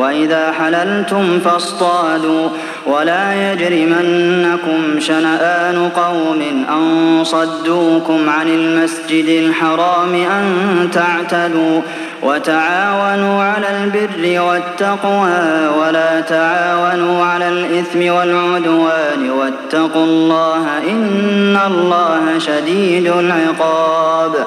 وإذا حللتم فاصطادوا ولا يجرمنكم شنآن قوم أن صدوكم عن المسجد الحرام أن تعتدوا وتعاونوا على البر والتقوى ولا تعاونوا على الإثم والعدوان واتقوا الله إن الله شديد العقاب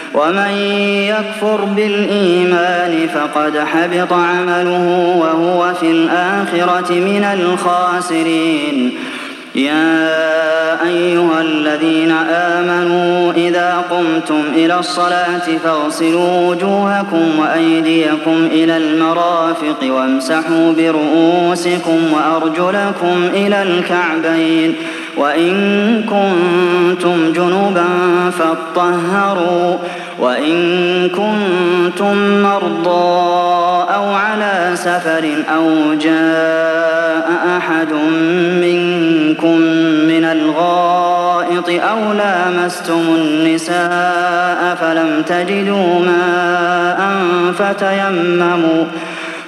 ومن يكفر بالإيمان فقد حبط عمله وهو في الآخرة من الخاسرين. يا أيها الذين آمنوا إذا قمتم إلى الصلاة فاغسلوا وجوهكم وأيديكم إلى المرافق وامسحوا برؤوسكم وأرجلكم إلى الكعبين. وإن كنتم جنبا فاطهروا وإن كنتم مرضى أو على سفر أو جاء أحد منكم من الغائط أو لامستم النساء فلم تجدوا ماء فتيمموا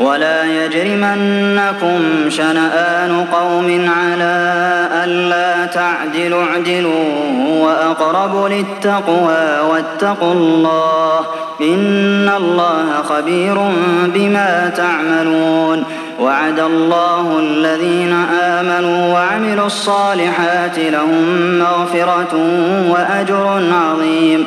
ولا يجرم يجرمنكم شنآن قوم على ألا تعدلوا اعدلوا هو أقرب للتقوى واتقوا الله إن الله خبير بما تعملون وعد الله الذين آمنوا وعملوا الصالحات لهم مغفرة وأجر عظيم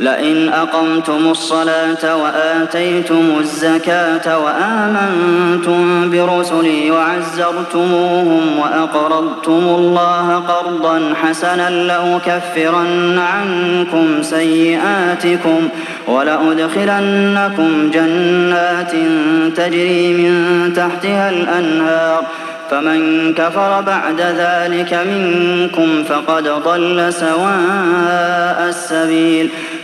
لئن أقمتم الصلاة وآتيتم الزكاة وآمنتم برسلي وعزرتموهم وأقرضتم الله قرضا حسنا لأكفرن عنكم سيئاتكم ولأدخلنكم جنات تجري من تحتها الأنهار فمن كفر بعد ذلك منكم فقد ضل سواء السبيل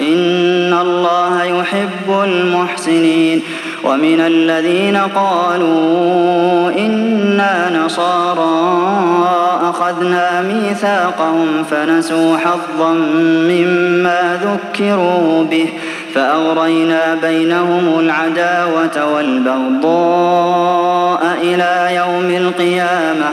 إن الله يحب المحسنين ومن الذين قالوا إنا نصارى أخذنا ميثاقهم فنسوا حظا مما ذكروا به فأغرينا بينهم العداوة والبغضاء إلى يوم القيامة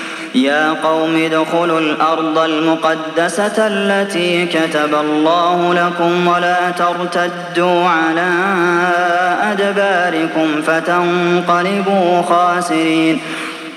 يا قوم ادخلوا الأرض المقدسة التي كتب الله لكم ولا ترتدوا على أدباركم فتنقلبوا خاسرين.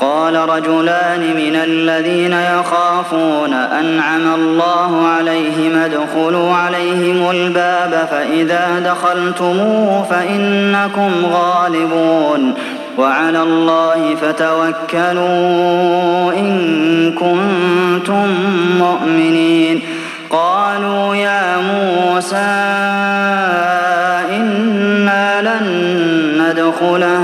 قال رجلان من الذين يخافون أنعم الله عليهم ادخلوا عليهم الباب فإذا دخلتموه فإنكم غالبون وعلى الله فتوكلوا إن كنتم مؤمنين قالوا يا موسى إنا لن ندخلها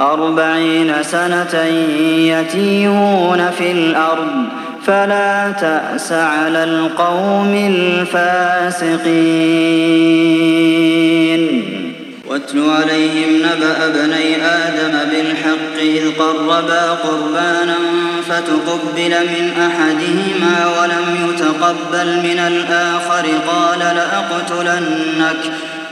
أربعين سنة يتيهون في الأرض فلا تأس على القوم الفاسقين. واتل عليهم نبأ بني آدم بالحق إذ قربا قربانا فتقبل من أحدهما ولم يتقبل من الآخر قال لأقتلنك.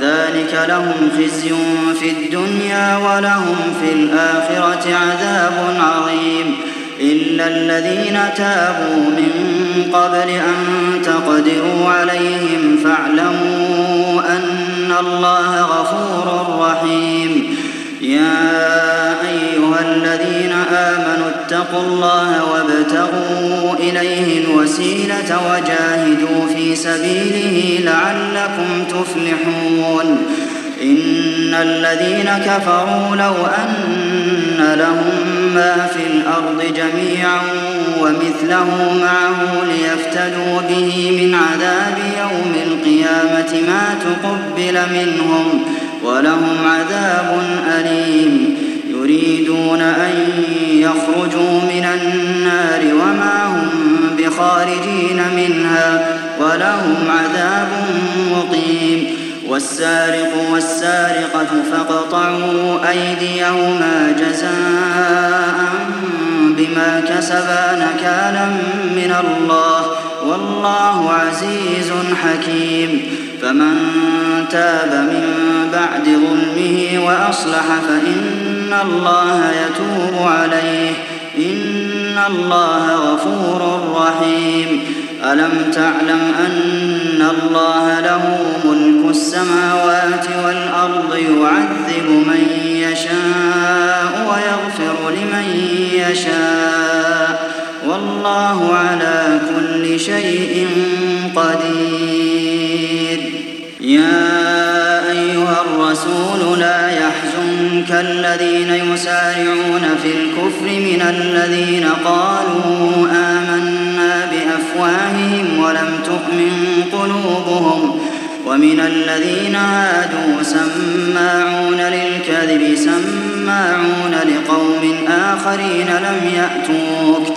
ذلك لهم خزي في الدنيا ولهم في الآخرة عذاب عظيم. إلا الذين تابوا من قبل أن تقدروا عليهم فاعلموا أن الله غفور رحيم. يا أيها الذين آمنوا اتقوا الله وابتغوا إليه الوسيلة وجاهدوا في سبيله لعلكم تفلحون. إن الذين كفروا لو أن لهم ما في الأرض جميعا ومثله معه ليفتدوا به من عذاب يوم القيامة ما تقبل منهم ولهم عذاب أليم. يريدون أن يخرجوا من النار وما هم بخارجين منها ولهم عذاب مقيم. والسارق والسارقة فاقطعوا أيديهما جزاء بما كسبا نكالا من الله. والله عزيز حكيم. فمن تاب من بعد ظلمه وأصلح فإن الله يتوب عليه إن الله غفور رحيم ألم تعلم أن الله له ملك السماوات والأرض يعذب من يشاء ويغفر لمن يشاء والله على كل شيء قدير يحزنك الذين يسارعون في الكفر من الذين قالوا آمنا بأفواههم ولم تؤمن قلوبهم ومن الذين هادوا سماعون للكذب سماعون لقوم آخرين لم يأتوك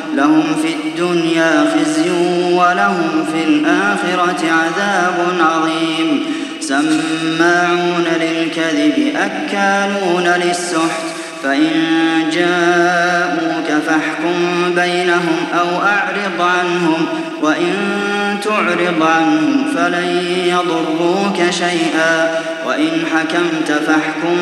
لهم في الدنيا خزي ولهم في الآخرة عذاب عظيم. سماعون للكذب أكالون للسحت. فإن جاءوك فاحكم بينهم أو أعرض عنهم. وإن تعرض عنهم فلن يضروك شيئا. وإن حكمت فاحكم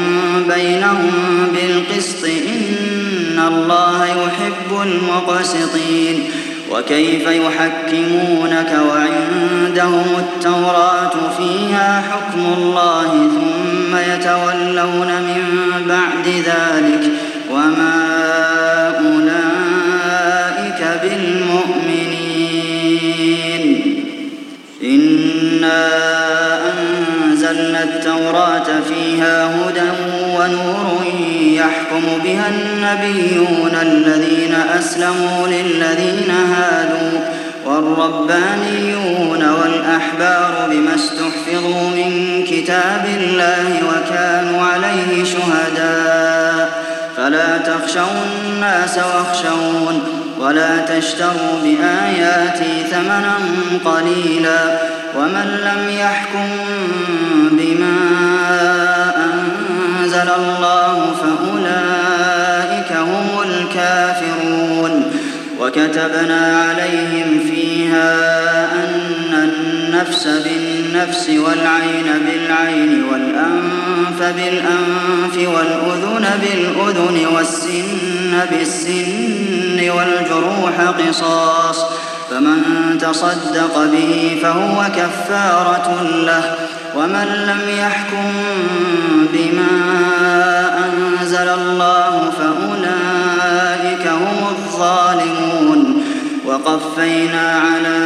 بينهم بالقسط إن الله يحب المقسطين وكيف يحكمونك وعندهم التوراة فيها حكم الله ثم يتولون من بعد ذلك وما التوراة فيها هدى ونور يحكم بها النبيون الذين أسلموا للذين هادوا والربانيون والأحبار بما استحفظوا من كتاب الله وكانوا عليه شهداء. فلا تخشوا الناس واخشون ولا تشتروا بآياتي ثمنا قليلا ومن لم يحكم أنزل الله فأولئك هم الكافرون. وكتبنا عليهم فيها أن النفس بالنفس والعين بالعين والأنف بالأنف والأذن بالأذن والسن بالسن والجروح قصاص. فمن تصدق به فهو كفارة له. ومن لم يحكم بما أنزل الله فأولئك هم الظالمون. وقفينا على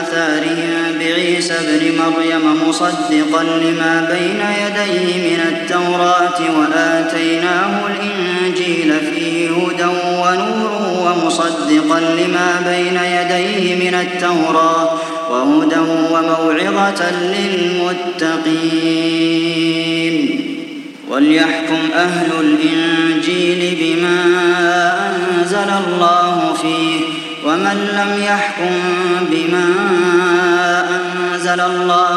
آثارهم بعيسى ابن مريم مصدقا لما بين يديه من التوراة وآتيناه الإنجيل فيه هدى ونور ومصدقا لما بين يديه من التوراة. وهدى وموعظة للمتقين وليحكم أهل الإنجيل بما أنزل الله فيه ومن لم يحكم بما أنزل الله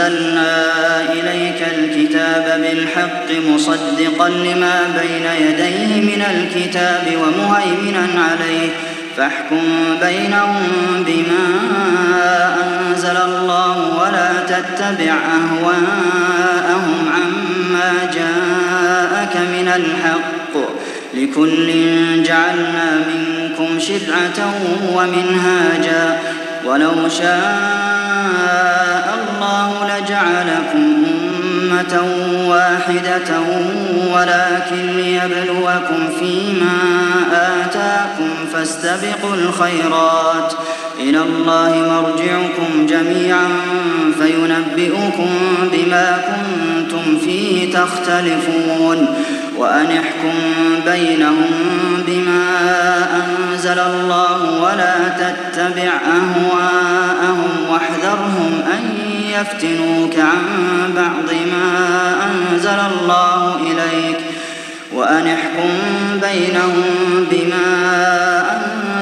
وأنزلنا إليك الكتاب بالحق مصدقا لما بين يديه من الكتاب ومهيمنا عليه فاحكم بينهم بما أنزل الله ولا تتبع أهواءهم عما جاءك من الحق لكل جعلنا منكم شرعة ومنهاجا ولو شاء الله لجعلكم أمة واحدة ولكن ليبلوكم فيما آتاكم فاستبقوا الخيرات إلى الله مرجعكم جميعا فينبئكم بما كنتم فيه تختلفون. وأنحكم بينهم بما أنزل الله ولا تتبع أهواءهم واحذرهم أن يفتنوك عن بعض ما أنزل الله إليك. وأنحكم بينهم بما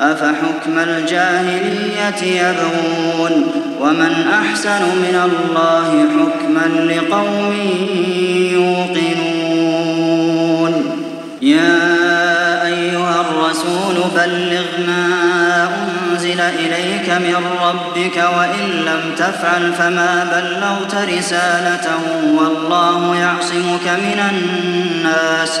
أفحكم الجاهلية يبغون ومن أحسن من الله حكما لقوم يوقنون يا أيها الرسول بلغ ما أنزل إليك من ربك وإن لم تفعل فما بلغت رسالته والله يعصمك من الناس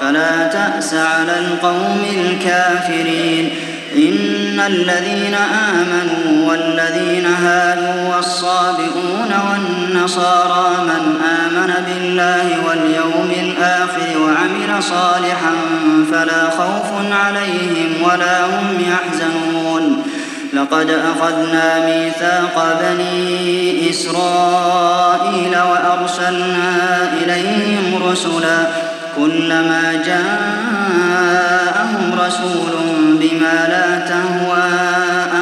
فلا تأس على القوم الكافرين. إن الذين آمنوا والذين هادوا والصابئون والنصارى من آمن بالله واليوم الآخر وعمل صالحا فلا خوف عليهم ولا هم يحزنون. لقد أخذنا ميثاق بني إسرائيل وأرسلنا إليهم رسلا كلما جاءهم رسول بما لا تهوى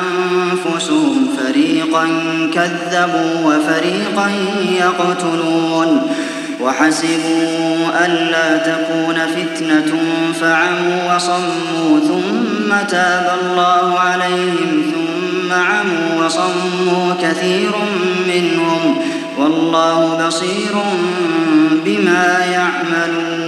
أنفسهم فريقا كذبوا وفريقا يقتلون وحسبوا ألا تكون فتنة فعموا وصموا ثم تاب الله عليهم ثم عموا وصموا كثير منهم والله بصير بما يعملون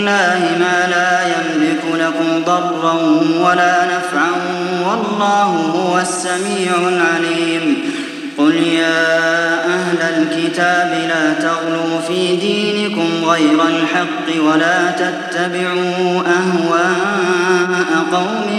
الله ما لا يملك لكم ضرا ولا نفعا والله هو السميع العليم. قل يا أهل الكتاب لا تغلوا في دينكم غير الحق ولا تتبعوا أهواء قوم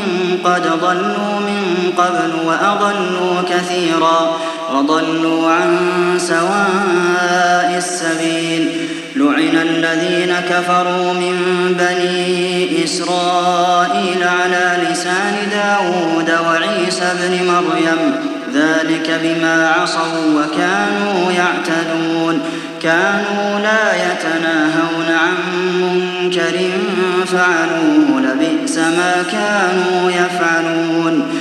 قد ضلوا من قبل وأضلوا كثيرا. وضلوا عن سواء السبيل. لعن الذين كفروا من بني إسرائيل على لسان داود وعيسى ابن مريم. ذلك بما عصوا وكانوا يعتدون. كانوا لا يتناهون عن منكر فعلوه لبئس ما كانوا يفعلون.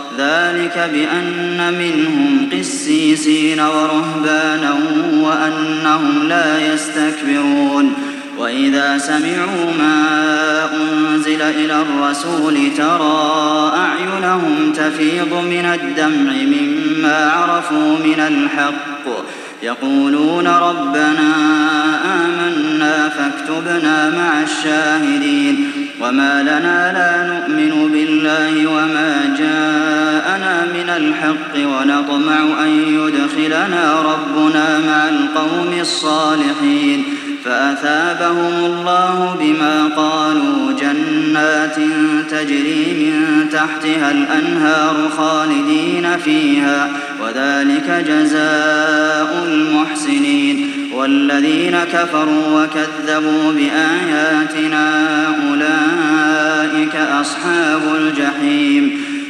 ذلك بأن منهم قسيسين ورهبانا وأنهم لا يستكبرون. وإذا سمعوا ما أنزل إلى الرسول ترى أعينهم تفيض من الدمع مما عرفوا من الحق. يقولون ربنا آمنا فاكتبنا مع الشاهدين. وما لنا لا نؤمن بالله وما جاءنا من الحق ونطمع أن يدخلنا ربنا مع القوم الصالحين. فأثابهم الله بما قالوا جنات تجري من تحتها الأنهار خالدين فيها وذلك جزاء المحسنين. والذين كفروا وكذبوا بآياتنا أولئك أصحاب الجحيم.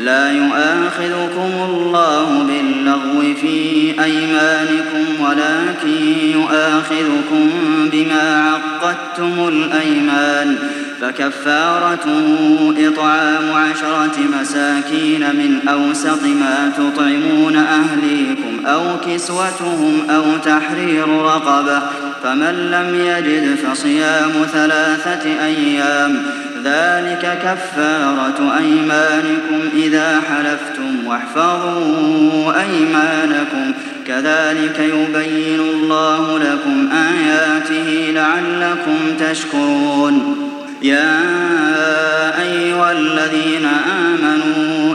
لا يؤاخذكم الله باللغو في أيمانكم ولكن يؤاخذكم بما عقدتم الأيمان. فكفارته إطعام عشرة مساكين من أوسط ما تطعمون أهليكم أو كسوتهم أو تحرير رقبة. فمن لم يجد فصيام ثلاثة أيام ذلك كفارة أيمانكم إذا حلفتم واحفظوا أيمانكم. كذلك يبين الله لكم آياته لعلكم تشكرون. يا أيها الذين آمنوا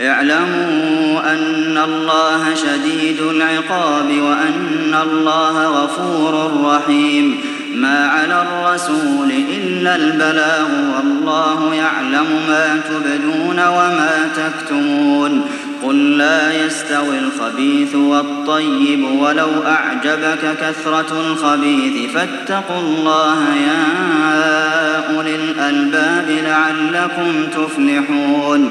اعلموا أن الله شديد العقاب وأن الله غفور رحيم. ما على الرسول إلا البلاغ والله يعلم ما تبدون وما تكتمون. قل لا يستوي الخبيث والطيب ولو أعجبك كثرة الخبيث. فاتقوا الله يا أولي الألباب لعلكم تفلحون.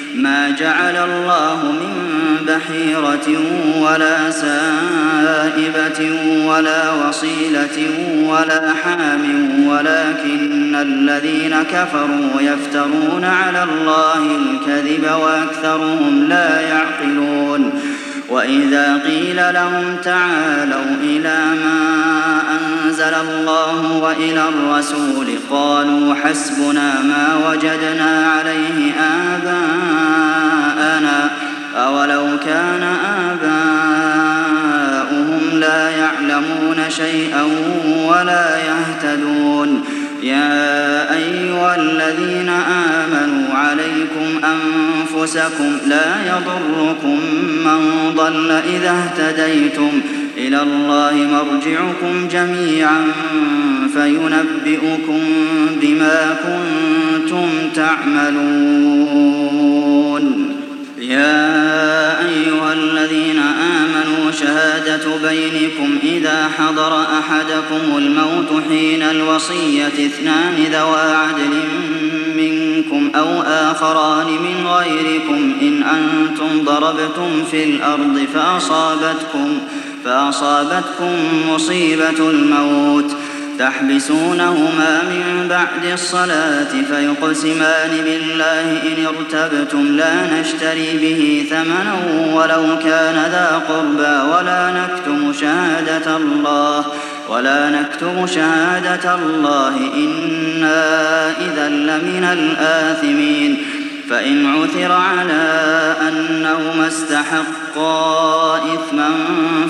ما جعل الله من بحيرة ولا سائبة ولا وصيلة ولا حام ولكن الذين كفروا يفترون على الله الكذب وأكثرهم لا يعقلون. وإذا قيل لهم تعالوا إلى ما أنزل الله وإلى الرسول قالوا حسبنا ما وجدنا عليه آباءنا أولو كان آباؤهم لا يعلمون شيئا ولا يهتدون يا أيها الذين آمنوا عليكم أنفسكم لا يضركم من ضل إذا اهتديتم إلى الله مرجعكم جميعا فينبئكم بما كنتم تعملون. يا أيها الذين آمنوا شهادة بينكم إذا حضر أحدكم الموت حين الوصية اثنان ذوى عدل منكم أو آخران من غيركم إن أنتم ضربتم في الأرض فأصابتكم فأصابتكم مصيبة الموت. تحبسونهما من بعد الصلاة فيقسمان بالله إن ارتبتم لا نشتري به ثمنا ولو كان ذا قربى ولا نكتم شهادة الله ولا نكتم شهادة الله. إنا إذا لمن الآثمين. فإن عثر على أنهما استحقا إثما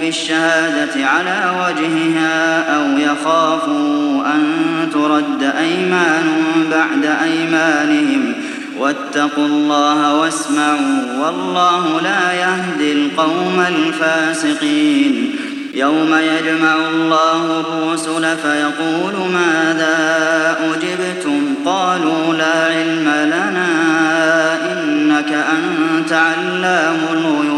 بالشهادة على وجهها أو يخافوا أن ترد أيمان بعد أيمانهم. واتقوا الله واسمعوا والله لا يهدي القوم الفاسقين. يوم يجمع الله الرسل فيقول ماذا أجبتم؟ قالوا لا علم لنا إنك أنت علام الغيوب.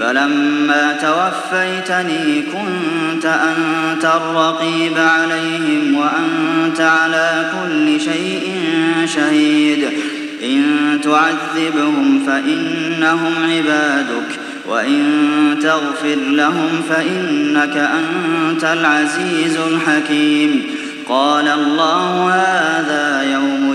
فلما توفيتني كنت أنت الرقيب عليهم وأنت على كل شيء شهيد. إن تعذبهم فإنهم عبادك وإن تغفر لهم فإنك أنت العزيز الحكيم. قال الله هذا يوم